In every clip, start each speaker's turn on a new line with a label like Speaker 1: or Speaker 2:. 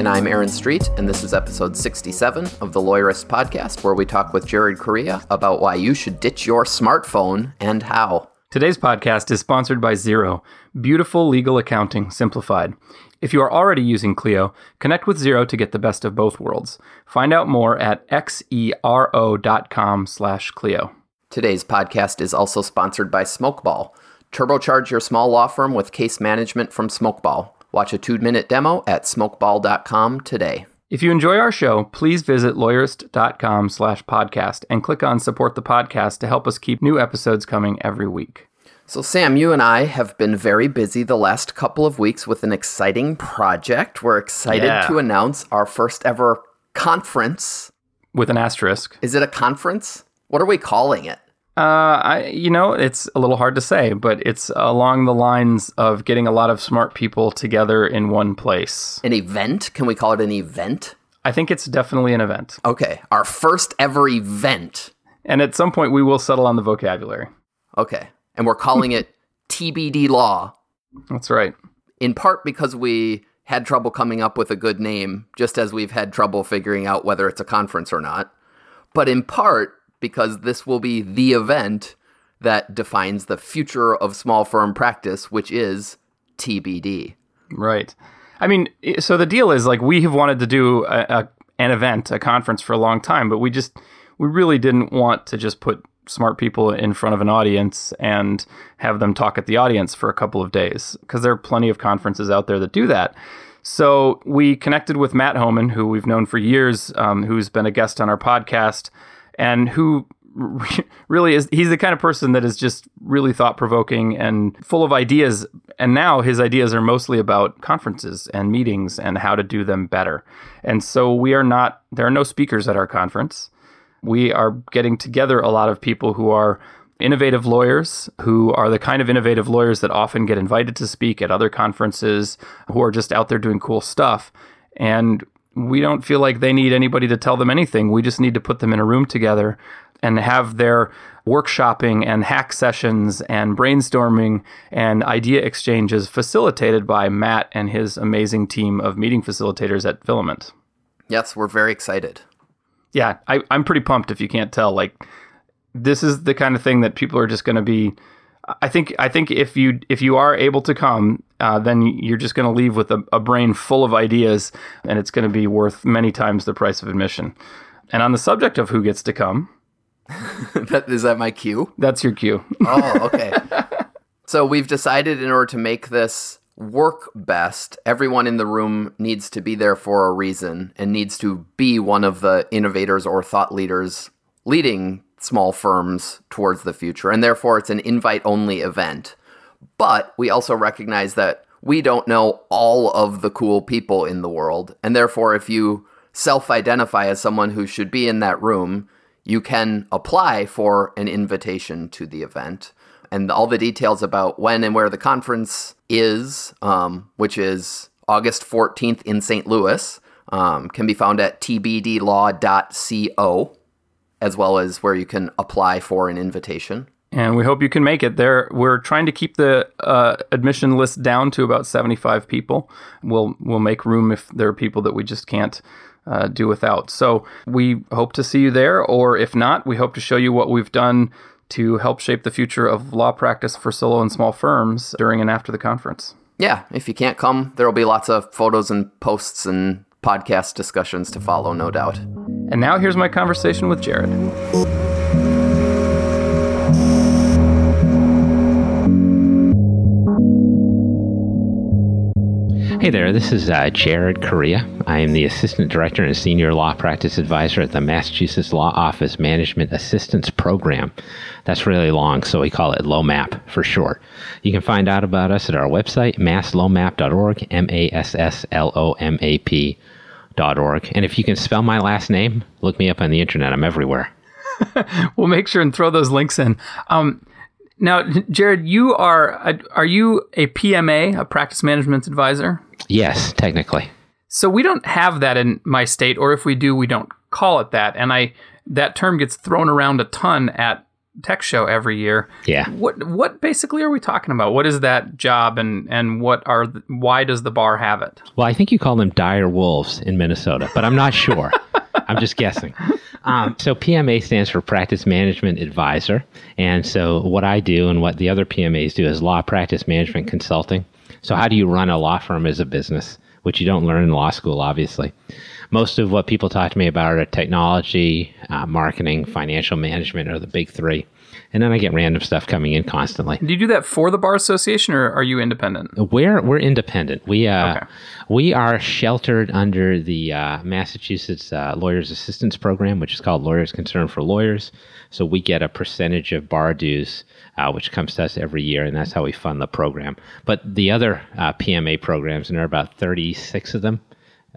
Speaker 1: And I'm Aaron Street, and this is episode 67 of the Lawyerist Podcast, where we talk with Jared Correia about why you should ditch your smartphone and how.
Speaker 2: Today's podcast is sponsored by Xero, beautiful legal accounting simplified. If you are already using Clio, connect with Xero to get the best of both worlds. Find out more at xero.com slash Clio.
Speaker 1: Today's podcast is also sponsored by Smokeball. Turbocharge your small law firm with case management from Smokeball. Watch a two minute demo at smokeball.com today.
Speaker 2: If you enjoy our show, please visit lawyerist.com slash podcast and click on support the podcast to help us keep new episodes coming every week.
Speaker 1: So, Sam, you and I have been very busy the last couple of weeks with an exciting project. We're excited
Speaker 2: Yeah.
Speaker 1: to announce our first ever conference.
Speaker 2: With an asterisk.
Speaker 1: Is it a conference? What are we calling it?
Speaker 2: Uh, I, you know, it's a little hard to say, but it's along the lines of getting a lot of smart people together in one place.
Speaker 1: An event? Can we call it an event?
Speaker 2: I think it's definitely an event.
Speaker 1: Okay, our first ever event.
Speaker 2: And at some point, we will settle on the vocabulary.
Speaker 1: Okay, and we're calling it TBD Law,
Speaker 2: That's right.
Speaker 1: in part because we had trouble coming up with a good name, just as we've had trouble figuring out whether it's a conference or not, but in part because this will be the event that defines the future of small firm practice, which is TBD.
Speaker 2: Right. I mean, so the deal is like we have wanted to do a, a, an event, a conference for a long time, but we just, we really didn't want to just put smart people in front of an audience and have them talk at the audience for a couple of days because there are plenty of conferences out there that do that. So we connected with Matt Homann, who we've known for years, um, who's been a guest on our podcast, and who re- really is he's the kind of person that is just really thought provoking and full of ideas. And now his ideas are mostly about conferences and meetings and how to do them better. And so we are not there are no speakers at our conference. We are getting together a lot of people who are innovative lawyers who are the kind of innovative lawyers that often get invited to speak at other conferences who are just out there doing cool stuff and we don't feel like they need anybody to tell them anything we just need to put them in a room together and have their workshopping and hack sessions and brainstorming and idea exchanges facilitated by Matt and his amazing team of meeting facilitators at Filament.
Speaker 1: Yes, we're very excited.
Speaker 2: Yeah, I, I'm pretty pumped if you can't tell. Like this is the kind of thing that people are just going to be. I think I think if you if you are able to come, uh, then you're just going to leave with a, a brain full of ideas, and it's going to be worth many times the price of admission. And on the subject of who gets to come,
Speaker 1: That- Is that my cue?
Speaker 2: that's your cue.
Speaker 1: Oh, okay. so we've decided in order to make this work best, everyone in the room needs to be there for a reason and needs to be one of the innovators or thought leaders leading small firms towards the future. And therefore, it's an invite only event. But we also recognize that we don't know all of the cool people in the world. And therefore, if you self identify as someone who should be in that room, you can apply for an invitation to the event. And all the details about when and where the conference is, um, which is August 14th in St. Louis, um, can be found at tbdlaw.co, as well as where you can apply for an invitation.
Speaker 2: and we hope you can make it there. We're trying to keep the uh, admission list down to about 75 people. We'll we'll make room if there are people that we just can't uh, do without. So we hope to see you there, or if not, we hope to show you what we've done to help shape the future of law practice for solo and small firms during and after the conference.
Speaker 1: Yeah, if you can't come, there will be lots of photos and posts and podcast discussions to follow, no doubt.
Speaker 2: And now here's my conversation with Jared.
Speaker 3: Hey there, this is uh, Jared Correia. I am the Assistant Director and Senior Law Practice Advisor at the Massachusetts Law Office Management Assistance Program. That's really long, so we call it LOMAP for short. You can find out about us at our website, masslomap.org, M A S S L O M A P.org. And if you can spell my last name, look me up on the internet. I'm everywhere.
Speaker 2: we'll make sure and throw those links in. Um, now, Jared, you are are you a PMA, a practice management advisor?
Speaker 3: Yes, technically.
Speaker 2: So we don't have that in my state, or if we do, we don't call it that. And I that term gets thrown around a ton at tech show every year.
Speaker 3: Yeah.
Speaker 2: What what basically are we talking about? What is that job and and what are the, why does the bar have it?
Speaker 3: Well, I think you call them dire wolves in Minnesota, but I'm not sure. I'm just guessing. Um, so PMA stands for Practice Management Advisor, and so what I do and what the other PMAs do is law practice management consulting. So how do you run a law firm as a business, which you don't learn in law school, obviously. Most of what people talk to me about are technology, uh, marketing, financial management are the big three. And then I get random stuff coming in constantly.
Speaker 2: Do you do that for the bar association, or are you independent?
Speaker 3: We're we're independent. We uh,
Speaker 2: Okay.
Speaker 3: we are sheltered under the uh, Massachusetts uh, Lawyers Assistance Program, which is called Lawyers Concern for Lawyers. So we get a percentage of bar dues, uh, which comes to us every year, and that's how we fund the program. But the other uh, PMA programs, and there are about thirty six of them.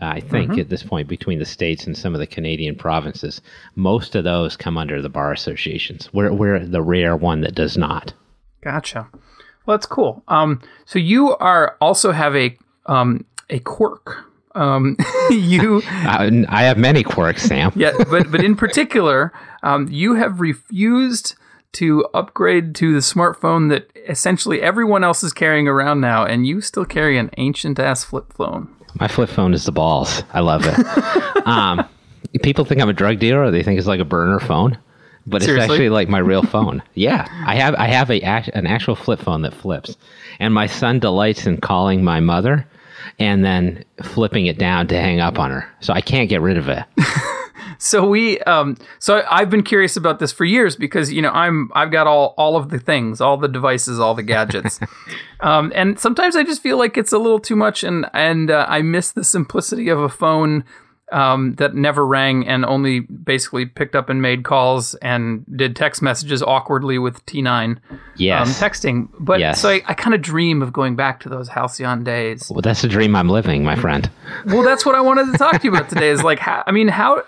Speaker 3: I think at this point, between the states and some of the Canadian provinces, most of those come under the bar associations. We're, we're the rare one that does not.
Speaker 2: Gotcha. Well, that's cool. Um, so you are also have a um, a quirk. Um, you
Speaker 3: Uh, I have many quirks, Sam.
Speaker 2: yeah, but but in particular, um, you have refused to upgrade to the smartphone that essentially everyone else is carrying around now, and you still carry an ancient ass flip phone.
Speaker 3: My flip phone is the balls. I love it. um, people think I'm a drug dealer. Or they think it's like a burner phone, but it's actually like my real phone. yeah, I have I have a an actual flip phone that flips, and my son delights in calling my mother and then flipping it down to hang up on her. So I can't get rid of it.
Speaker 2: So we, um, so I've been curious about this for years because you know I'm I've got all all of the things, all the devices, all the gadgets, um, and sometimes I just feel like it's a little too much, and and uh, I miss the simplicity of a phone um, that never rang and only basically picked up and made calls and did text messages awkwardly with T9
Speaker 3: Yes.
Speaker 2: um, texting. But
Speaker 3: Yes.
Speaker 2: so I, I kind of dream of going back to those halcyon days.
Speaker 3: well, that's a dream I'm living, my friend.
Speaker 2: Well, that's what I wanted to talk to you about today. Is like, how, I mean, how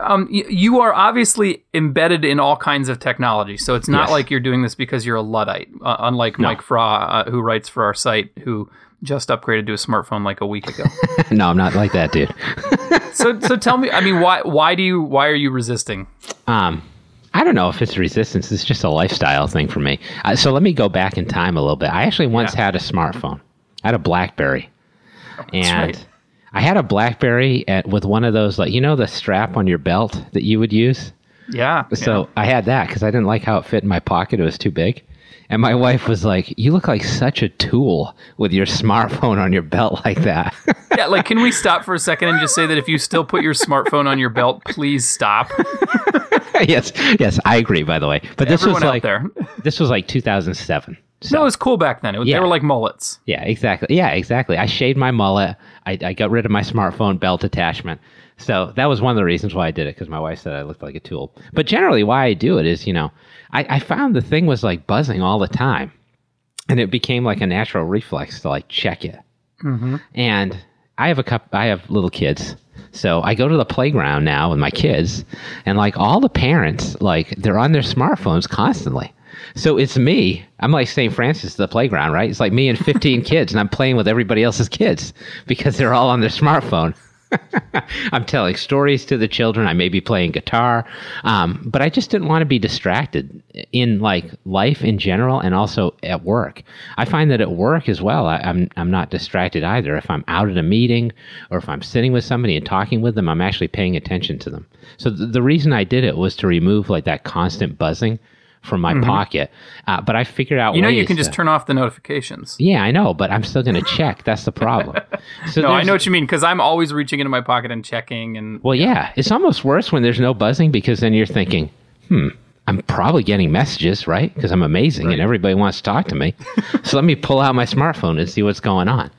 Speaker 2: um, y- you are obviously embedded in all kinds of technology, so it's not
Speaker 3: Yes.
Speaker 2: like you're doing this because you're a luddite. Uh, unlike Mike Fra, uh, who writes for our site, who just upgraded to a smartphone like a week ago.
Speaker 3: no, I'm not like that, dude.
Speaker 2: so, so tell me, I mean, why why do you why are you resisting?
Speaker 3: Um, I don't know if it's resistance. It's just a lifestyle thing for me. Uh, so let me go back in time a little bit. I actually once
Speaker 2: Yeah.
Speaker 3: had a smartphone. I had a BlackBerry, and
Speaker 2: right.
Speaker 3: I had a BlackBerry at with one of those like you know the strap on your belt that you would use.
Speaker 2: Yeah.
Speaker 3: So I had that because I didn't like how it fit in my pocket. It was too big. And my wife was like, "You look like such a tool with your smartphone on your belt like that."
Speaker 2: yeah, like, can we stop for a second and just say that if you still put your smartphone on your belt, please stop.
Speaker 3: yes, yes, I agree. By the way, but this
Speaker 2: Everyone
Speaker 3: was like this was like 2007. So
Speaker 2: No, it was cool back then. It, They
Speaker 3: Yeah.
Speaker 2: were like mullets.
Speaker 3: Yeah, exactly. Yeah, exactly. I shaved my mullet. I, I got rid of my smartphone belt attachment. So that was one of the reasons why I did it because my wife said I looked like a tool. But generally, why I do it is, you know, I, I found the thing was like buzzing all the time, and it became like a natural reflex to like check it. Mm-hmm. And I have a cup. I have little kids, so I go to the playground now with my kids, and like all the parents, like they're on their smartphones constantly. So it's me. I'm like St. Francis at the playground, right? It's like me and 15 kids, and I'm playing with everybody else's kids because they're all on their smartphone. I'm telling stories to the children. I may be playing guitar, um, but I just didn't want to be distracted in like life in general and also at work. I find that at work as well, I, I'm I'm not distracted either. If I'm out at a meeting or if I'm sitting with somebody and talking with them, I'm actually paying attention to them. So th- the reason I did it was to remove like that constant buzzing from my pocket. Uh, but I figured out
Speaker 2: Mm-hmm. You know, you can just turn off the notifications.
Speaker 3: yeah, I know, but I'm still going to check. That's the problem. So
Speaker 2: No, I know what you mean because I'm always reaching into my pocket and checking. And
Speaker 3: Well, yeah, it's almost worse when there's no buzzing because then you're thinking, hmm, I'm probably getting messages, right? Because I'm amazing and everybody wants to talk to me. so let me pull out my smartphone and see what's going on.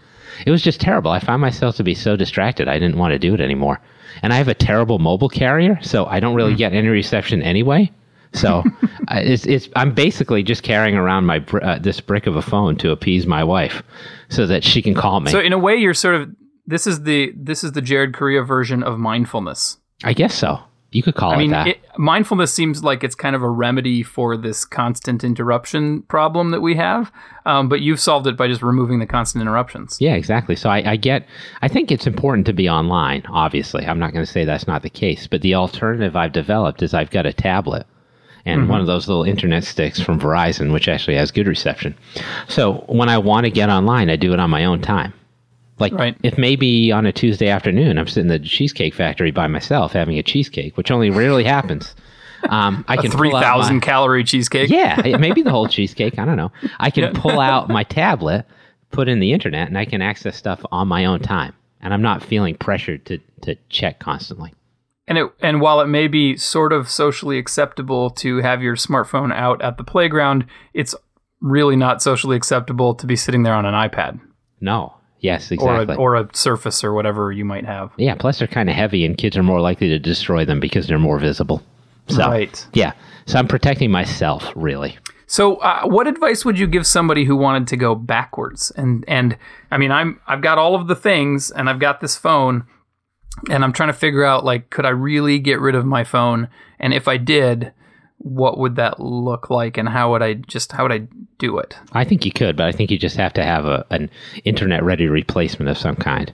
Speaker 3: It was just terrible. I found myself to be so distracted, I didn't want to do it anymore. And I have a terrible mobile carrier, so I don't really get any reception anyway. So uh, it's, it's I'm basically just carrying around my br- uh, this brick of a phone to appease my wife, so that she can call me.
Speaker 2: so, in a way, you're sort of this is the this is the Jared Correia version of mindfulness.
Speaker 3: I guess so. You could call
Speaker 2: I
Speaker 3: it
Speaker 2: mean,
Speaker 3: that.
Speaker 2: it, mindfulness seems like it's kind of a remedy for this constant interruption problem that we have. Um, but you've solved it by just removing the constant interruptions.
Speaker 3: Yeah, exactly. So I, I get, I think it's important to be online, obviously. I'm not going to say that's not the case, but the alternative I've developed is I've got a tablet and
Speaker 2: Mm-hmm.
Speaker 3: one of those little internet sticks from Verizon, which actually has good reception. So when I want to get online, I do it on my own time. Like
Speaker 2: Right.
Speaker 3: if maybe on a Tuesday afternoon I'm sitting at the Cheesecake Factory by myself having a cheesecake, which only rarely happens. Um, I can
Speaker 2: Three
Speaker 3: pull out my-
Speaker 2: calorie cheesecake.
Speaker 3: yeah, maybe the whole cheesecake. I don't know. I can pull out my tablet, put in the internet, and I can access stuff on my own time. And I'm not feeling pressured to, to check constantly.
Speaker 2: And it and while it may be sort of socially acceptable to have your smartphone out at the playground, it's really not socially acceptable to be sitting there on an iPad
Speaker 3: No. Yes,
Speaker 2: or
Speaker 3: exactly.
Speaker 2: a, or a Surface or whatever you might have.
Speaker 3: yeah, plus they're kind of heavy, and kids are more likely to destroy them because they're more visible. So,
Speaker 2: Right.
Speaker 3: yeah. So I'm protecting myself, really.
Speaker 2: So, uh, what advice would you give somebody who wanted to go backwards? And and I mean, I'm I've got all of the things, and I've got this phone, and I'm trying to figure out like, could I really get rid of my phone? And if I did, what would that look like? And how would I just how would I do it?
Speaker 3: I think you could, but I think you just have to have a, an internet ready replacement of some kind,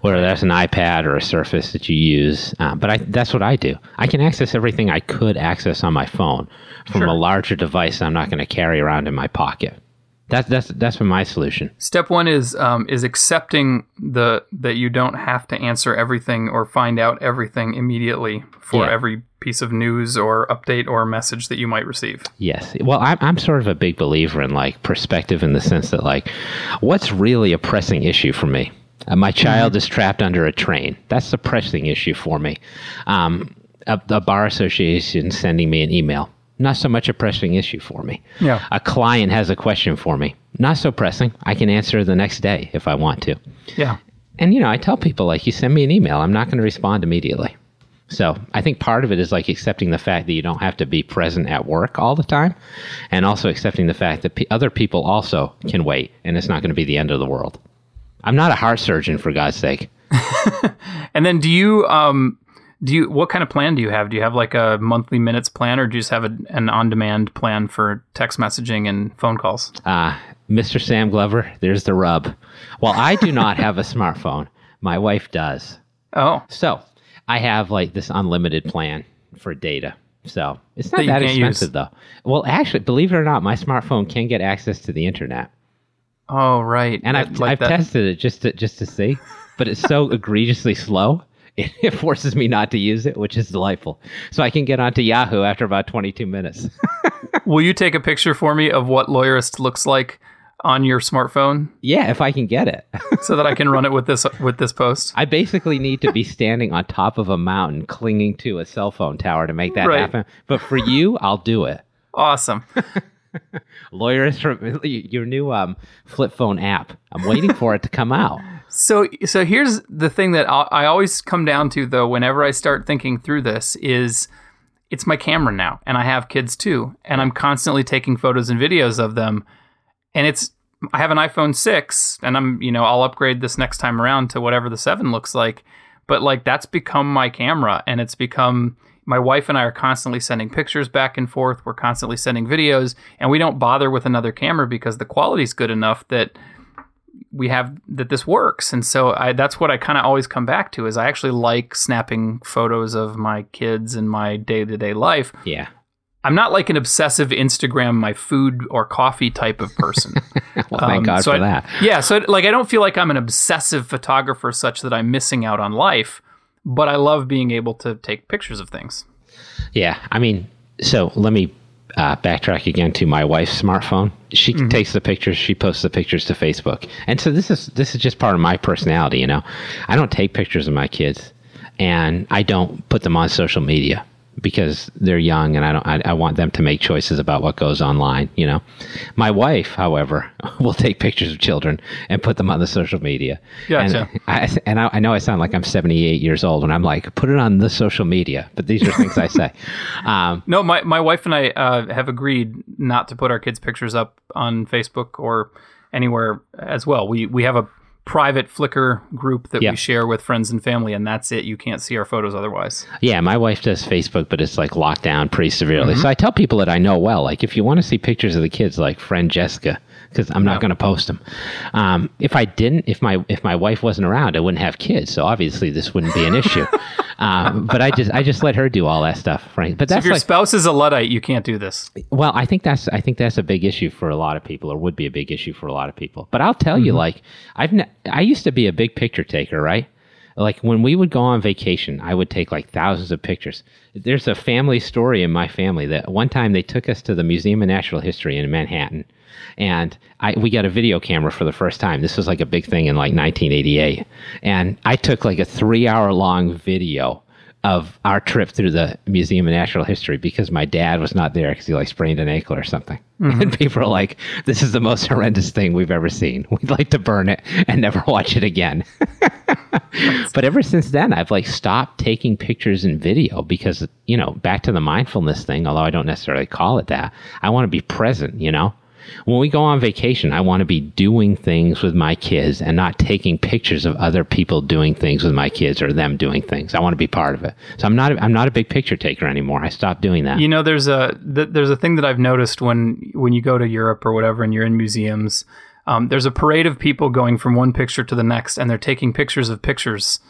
Speaker 3: whether that's an iPad or a Surface that you use. Uh, but I, that's what I do. I can access everything I could access on my phone from a larger device I'm not going to carry around in my pocket. That's that's that's been my solution.
Speaker 2: Step one is um, is accepting the that you don't have to answer everything or find out everything immediately for
Speaker 3: Yeah.
Speaker 2: every piece of news or update or message that you might receive.
Speaker 3: Yes. Well, I'm, I'm sort of a big believer in like perspective in the sense that like, what's really a pressing issue for me? Uh, my child is trapped under a train. That's the pressing issue for me. Um, a, a bar association sending me an email. Not so much a pressing issue for me.
Speaker 2: Yeah.
Speaker 3: A client has a question for me. Not so pressing. I can answer the next day if I want to.
Speaker 2: Yeah.
Speaker 3: And you know, I tell people like, you send me an email, I'm not going to respond immediately. So I think part of it is like accepting the fact that you don't have to be present at work all the time, and also accepting the fact that p- other people also can wait, and it's not going to be the end of the world. I'm not a heart surgeon, for God's sake.
Speaker 2: And then do you um do you what kind of plan do you have? Do you have like a monthly minutes plan or do you just have a, an on-demand plan for text messaging and phone calls?
Speaker 3: Uh, Mr. Sam Glover, there's the rub. While I do not have a smartphone, my wife does.
Speaker 2: Oh,
Speaker 3: So I have like this unlimited plan for data. So it's not
Speaker 2: That
Speaker 3: that expensive
Speaker 2: use.
Speaker 3: though. Well, actually, believe it or not, my smartphone can get access to the internet.
Speaker 2: oh right.
Speaker 3: and
Speaker 2: That-
Speaker 3: I've,
Speaker 2: like
Speaker 3: I've
Speaker 2: that.
Speaker 3: tested it just to just to see, but it's so egregiously slow. It, it forces me not to use it, which is delightful. So I can get onto Yahoo after about 22 minutes.
Speaker 2: Will you take a picture for me of what Lawyerist looks like on your smartphone
Speaker 3: yeah, if I can get it.
Speaker 2: so that I can run it with this with this post?
Speaker 3: I basically need to be standing on top of a mountain, clinging to a cell phone tower to make that
Speaker 2: Right.
Speaker 3: happen. But for you, I'll do it.
Speaker 2: Awesome.
Speaker 3: Lawyerist, from your new um, flip phone app. I'm waiting for it to come out.
Speaker 2: So, so here's the thing that I always come down to, though, whenever I start thinking through this, is it's my camera now, and I have kids too, and I'm constantly taking photos and videos of them, and it's I have an iPhone six, and I'm you know I'll upgrade this next time around to whatever the seven looks like, but like that's become my camera, and it's become my wife and I are constantly sending pictures back and forth. We're constantly sending videos, and we don't bother with another camera because the quality's good enough that we have that this works and so I, that's what i kind of always come back to is i actually like snapping photos of my kids and my day-to-day life
Speaker 3: Yeah.
Speaker 2: i'm not like an obsessive instagram my food or coffee type of person
Speaker 3: Well, thank
Speaker 2: Um,
Speaker 3: God
Speaker 2: so
Speaker 3: for
Speaker 2: I-
Speaker 3: that.
Speaker 2: yeah so like i don't feel like i'm an obsessive photographer such that i'm missing out on life but i love being able to take pictures of things
Speaker 3: Yeah, I mean, so let me uh, backtrack again to my wife's smartphone. She takes the pictures, she posts the pictures to Facebook, and so this is this is just part of my personality. You know, I don't take pictures of my kids, and I don't put them on social media because they're young, and I don't. I, I want them to make choices about what goes online. You know, my wife, however, will take pictures of children and put them on the social media.
Speaker 2: Gotcha.
Speaker 3: And I, and I, I know I sound like I'm 78 years old when I'm like, put it on the social media, but these are things I say. Um,
Speaker 2: No, my, my wife and I uh, have agreed not to put our kids' pictures up on Facebook or anywhere as well. We we have a private Flickr group that
Speaker 3: Yeah.
Speaker 2: we share with friends and family, and that's it. You can't see our photos otherwise.
Speaker 3: Yeah, my wife does Facebook, but it's like locked down pretty severely. Mm-hmm. So I tell people that I know well, like if you want to see pictures of the kids, like friend Jessica, because I'm not going to post them. Um, if I didn't, if my if my wife wasn't around, I wouldn't have kids. So obviously this wouldn't be an issue. um, but I just I just let her do all that stuff, Frank. But
Speaker 2: So
Speaker 3: that's
Speaker 2: if your
Speaker 3: like
Speaker 2: spouse is a luddite, you can't do this.
Speaker 3: well, I think that's I think that's a big issue for a lot of people, or would be a big issue for a lot of people. But I'll tell you, like I've ne- I used to be a big picture taker, right? Like when we would go on vacation, I would take like thousands of pictures. There's a family story in my family that one time they took us to the Museum of Natural History in Manhattan, and I we got a video camera for the first time. This was like a big thing in like 1988, and I took like a three hour long video of our trip through the Museum of Natural History because my dad was not there because he like sprained an ankle or something. Mm-hmm. And people are like, "This is the most horrendous thing we've ever seen. We'd like to burn it and never watch it again." but ever since then, I've like stopped taking pictures and video because you know, back to the mindfulness thing. Although I don't necessarily call it that, I want to be present. You know, when we go on vacation, I want to be doing things with my kids and not taking pictures of other people doing things with my kids or them doing things. I want to be part of it. So I'm not I'm not a big picture taker anymore. I stopped doing that.
Speaker 2: You know, there's a th- there's a thing that I've noticed when when you go to Europe or whatever, and you're in museums. Um, there's a parade of people going from one picture to the next, and they're taking pictures of pictures,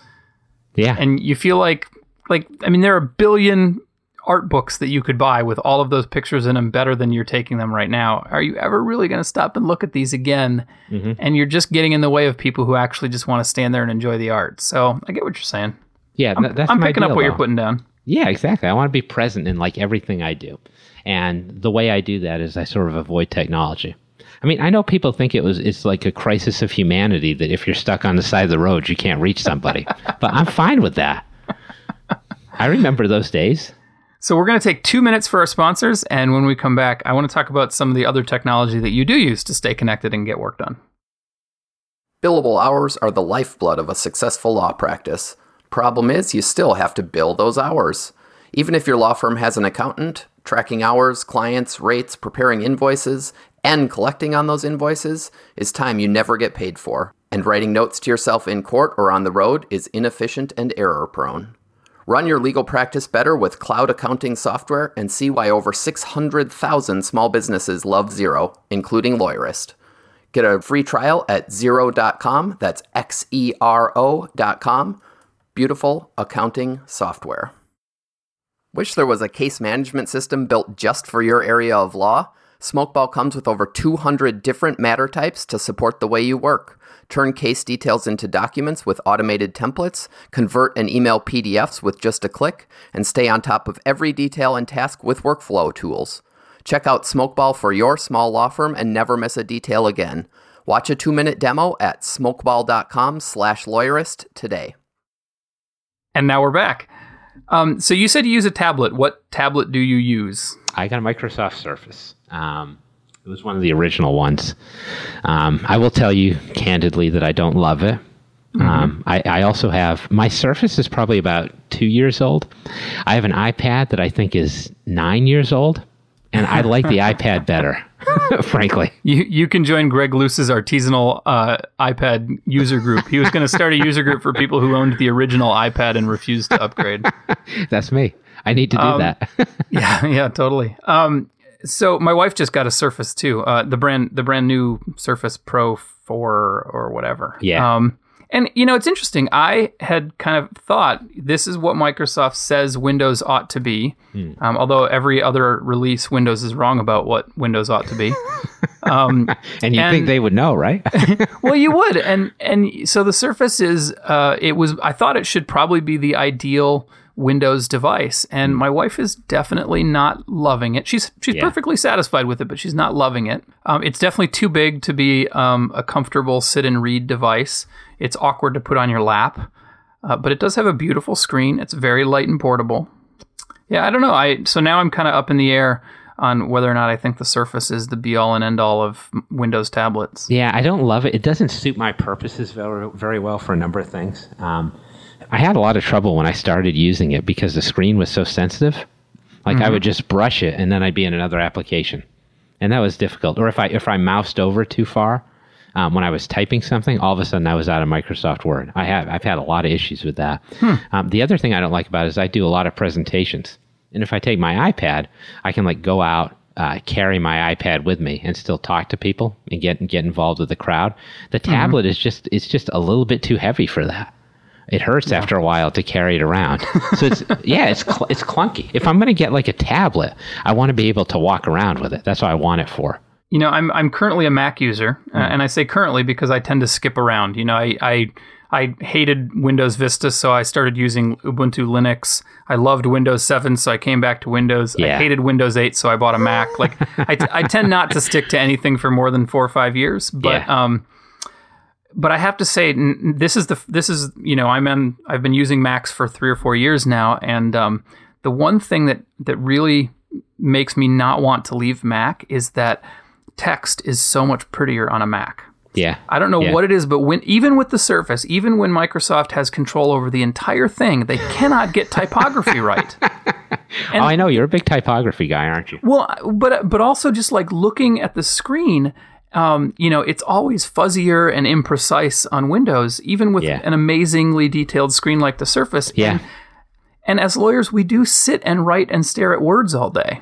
Speaker 3: yeah.
Speaker 2: and you feel like like I mean, there are a billion art books that you could buy with all of those pictures in them better than you're taking them right now. Are you ever really going to stop and look at these again? Mm-hmm. And you're just getting in the way of people who actually just want to stand there and enjoy the art. So I get what you're saying.
Speaker 3: yeah, th- that's
Speaker 2: I'm picking up
Speaker 3: deal,
Speaker 2: what you're putting down.
Speaker 3: Yeah, exactly. I want to be present in like everything I do. And the way I do that is I sort of avoid technology. I mean, I know people think it was it's like a crisis of humanity that if you're stuck on the side of the road, you can't reach somebody. but I'm fine with that. I remember those days.
Speaker 2: So we're going to take two minutes for our sponsors, and when we come back, I want to talk about some of the other technology that you do use to stay connected and get work done.
Speaker 1: Billable hours are the lifeblood of a successful law practice. Problem is, you still have to bill those hours. Even if your law firm has an accountant, tracking hours, clients, rates, preparing invoices, and collecting on those invoices is time you never get paid for. And writing notes to yourself in court or on the road is inefficient and error prone. Run your legal practice better with cloud accounting software and see why over 600,000 small businesses love Xero, including Lawyerist. Get a free trial at xero.com. That's X E R O.com. Beautiful accounting software. Wish there was a case management system built just for your area of law? Smokeball comes with over 200 different matter types to support the way you work. Turn case details into documents with automated templates, convert and email PDFs with just a click, and stay on top of every detail and task with workflow tools. Check out Smokeball for your small law firm and never miss a detail again. Watch a two-minute demo at smokeball.com slash lawyerist today.
Speaker 2: And now we're back. Um, so you said you use a tablet. What tablet do you use?
Speaker 3: I got a Microsoft Surface. Um, it was one of the original ones. Um, I will tell you candidly that I don't love it. Um, I, I also have my Surface is probably about two years old. I have an iPad that I think is nine years old, and I like the iPad better, frankly.
Speaker 2: You you can join Greg Luce's artisanal uh, iPad user group. He was going to start a user group for people who owned the original iPad and refused to upgrade.
Speaker 3: That's me. I need to do
Speaker 2: Um,
Speaker 3: that.
Speaker 2: yeah, yeah, totally. Um, so my wife just got a Surface too. Uh, the brand the brand new Surface Pro four or whatever.
Speaker 3: Yeah.
Speaker 2: Um, and you know it's interesting. I had kind of thought this is what Microsoft says Windows ought to be.
Speaker 3: Hmm.
Speaker 2: Um, although every other release, Windows is wrong about what Windows ought to be. Um,
Speaker 3: and you
Speaker 2: and-
Speaker 3: think they would know, right?
Speaker 2: well, you would, and and so the Surface is. Uh, it was. I thought it should probably be the ideal Windows device, and my wife is definitely not loving it. She's she's
Speaker 3: Yeah.
Speaker 2: perfectly satisfied with it, but she's not loving it. Um, it's definitely too big to be um, a comfortable sit and read device. It's awkward to put on your lap, uh, but it does have a beautiful screen. It's very light and portable. Yeah, I don't know. I so now I'm kind of up in the air on whether or not I think the Surface is the be all and end all of Windows tablets.
Speaker 3: Yeah, I don't love it. It doesn't suit my purposes very, very well for a number of things. Um, I had a lot of trouble when I started using it because the screen was so sensitive. Like I would just brush it and then I'd be in another application, and that was difficult. Or if I if I moused over too far, um, when I was typing something, all of a sudden I was out of Microsoft Word. I have I've had a lot of issues with that. Um, the other thing I don't like about it is I do a lot of presentations, and if I take my iPad, I can like go out. Uh, carry my iPad with me and still talk to people and get get involved with the crowd. The tablet is just it's just a little bit too heavy for that. It hurts after a while to carry it around. So it's yeah, it's cl- it's clunky. If I'm going to get like a tablet, I want to be able to walk around with it. That's what I want it for.
Speaker 2: You know, I'm I'm currently a Mac user, uh, and I say currently because I tend to skip around. You know, I, I I hated Windows Vista, so I started using Ubuntu Linux. I loved Windows 7, so I came back to Windows. I hated Windows 8, so I bought a Mac. Like I, t- I tend not to stick to anything for more than four or five years, but
Speaker 3: Yeah.
Speaker 2: um, but I have to say this is the this is you know I'm in I've been using Macs for three or four years now, and um, the one thing that that really makes me not want to leave Mac is that text is so much prettier on a Mac.
Speaker 3: Yeah.
Speaker 2: I don't know
Speaker 3: Yeah.
Speaker 2: what it is, but when even with the Surface, even when Microsoft has control over the entire thing, they cannot get typography right.
Speaker 3: oh, I know you're a big typography guy, aren't you?
Speaker 2: Well, but but also just like looking at the screen, um, you know, it's always fuzzier and imprecise on Windows, even with
Speaker 3: Yeah.
Speaker 2: an amazingly detailed screen like the Surface.
Speaker 3: Yeah.
Speaker 2: And, and as lawyers, we do sit and write and stare at words all day.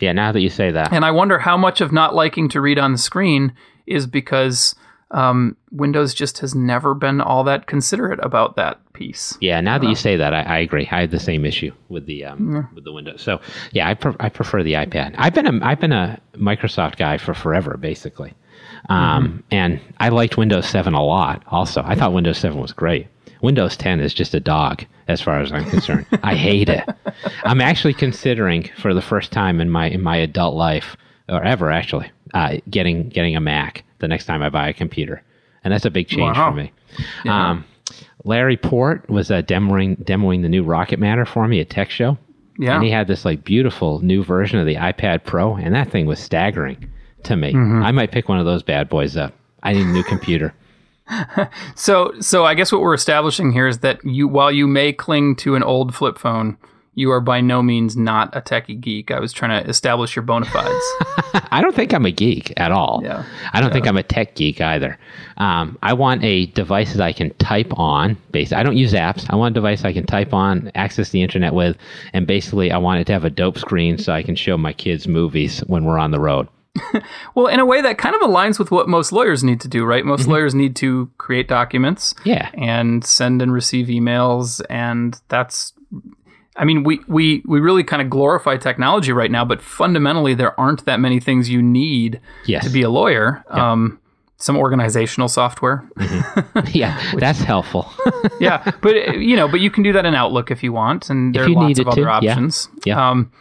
Speaker 3: Yeah. Now that you say that,
Speaker 2: And I wonder how much of not liking to read on the screen is because um, Windows just has never been all that considerate about that piece.
Speaker 3: yeah. Now that you say that, I, I agree. I have the same issue with the um, with the Windows. So yeah, I pre- I prefer the iPad. I've been a I've been a Microsoft guy for forever, basically. Um, And I liked Windows 7 a lot. Also, I thought Windows 7 was great. Windows 10 is just a dog, as far as I'm concerned. I hate it. I'm actually considering, for the first time in my in my adult life, or ever actually, uh, getting getting a Mac the next time I buy a computer, and that's a big change
Speaker 2: Wow.
Speaker 3: for me. Um, Larry Port was uh, demoing demoing the new Rocket Matter for me at Tech Show.
Speaker 2: Yeah.
Speaker 3: And he had this like beautiful new version of the iPad Pro, and that thing was staggering to me.
Speaker 2: Mm-hmm.
Speaker 3: I might pick one of those bad boys up. I need a new computer.
Speaker 2: So, so I guess what we're establishing here is that you, while you may cling to an old flip phone, you are by no means not a techie geek. I was trying to establish your bona fides.
Speaker 3: I don't think I'm a geek at all.
Speaker 2: Yeah.
Speaker 3: I don't think I'm a tech geek either. Um, I want a device that I can type on. Basically, I don't use apps. I want a device I can type on, access the internet with, and basically, I want it to have a dope screen so I can show my kids movies when we're on the road.
Speaker 2: well, in a way, that kind of aligns with what most lawyers need to do, right? Most lawyers need to create documents
Speaker 3: Yeah.
Speaker 2: and send and receive emails, and that's. I mean, we, we, we really kind of glorify technology right now, but fundamentally, there aren't that many things you need
Speaker 3: Yes.
Speaker 2: to be a lawyer. Um, some organizational software.
Speaker 3: yeah, that's helpful.
Speaker 2: yeah, but you know, but you can do that in Outlook if you want, and there are lots of other
Speaker 3: to, yeah.
Speaker 2: options.
Speaker 3: Yeah.
Speaker 2: Um,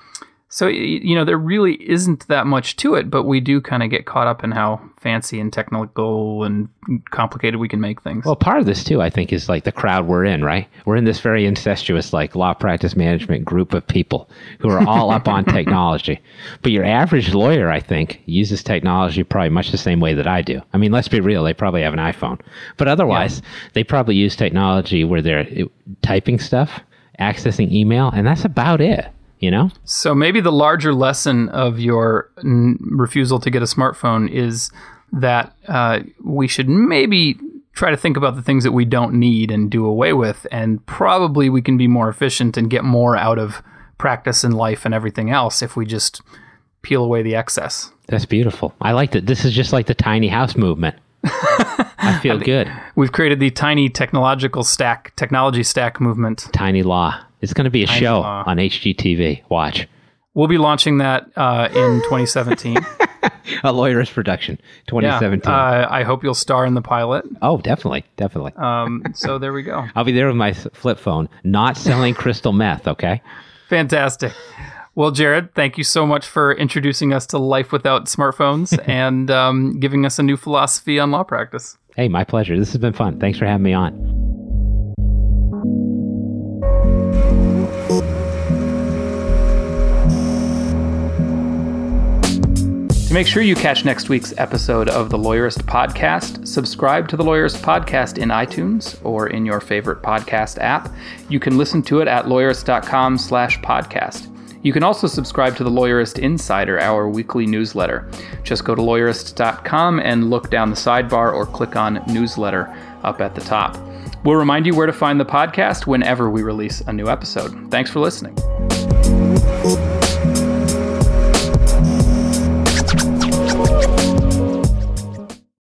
Speaker 2: so you know, there really isn't that much to it, but we do kind of get caught up in how fancy and technical and complicated we can make things.
Speaker 3: Well, part of this too, I think, is like the crowd we're in, right? We're in this very incestuous, like law practice management group of people who are all up on technology. But your average lawyer, I think, uses technology probably much the same way that I do. I mean, let's be real; they probably have an iPhone, but otherwise, they probably use technology where they're uh, typing stuff, accessing email, and that's about it. You know?
Speaker 2: So maybe the larger lesson of your n- refusal to get a smartphone is that uh, we should maybe try to think about the things that we don't need and do away with, and probably we can be more efficient and get more out of practice and life and everything else if we just peel away the excess.
Speaker 3: That's beautiful. I like that. This is just like the tiny house movement. I feel good.
Speaker 2: We've created the tiny technological stack, technology stack movement.
Speaker 3: Tiny Law. It's going to be a show
Speaker 2: Law.
Speaker 3: on HGTV. Watch.
Speaker 2: We'll be launching that uh, in 2017.
Speaker 3: A lawyer's production,
Speaker 2: yeah,
Speaker 3: 2017.
Speaker 2: uh, I hope you'll star in the pilot.
Speaker 3: oh, definitely, definitely.
Speaker 2: Um, so there we go.
Speaker 3: I'll be there with my flip phone, not selling crystal meth. Okay.
Speaker 2: Fantastic. Well, Jared, thank you so much for introducing us to life without smartphones and um, giving us a new philosophy on law practice.
Speaker 3: Hey, my pleasure. This has been fun. Thanks for having me on.
Speaker 2: To make sure you catch next week's episode of the Lawyerist Podcast, subscribe to the Lawyerist Podcast in iTunes or in your favorite podcast app. You can listen to it at lawyerist.com slash podcast. You can also subscribe to the Lawyerist Insider, our weekly newsletter. Just go to lawyerist.com and look down the sidebar or click on newsletter up at the top. We'll remind you where to find the podcast whenever we release a new episode. Thanks for listening.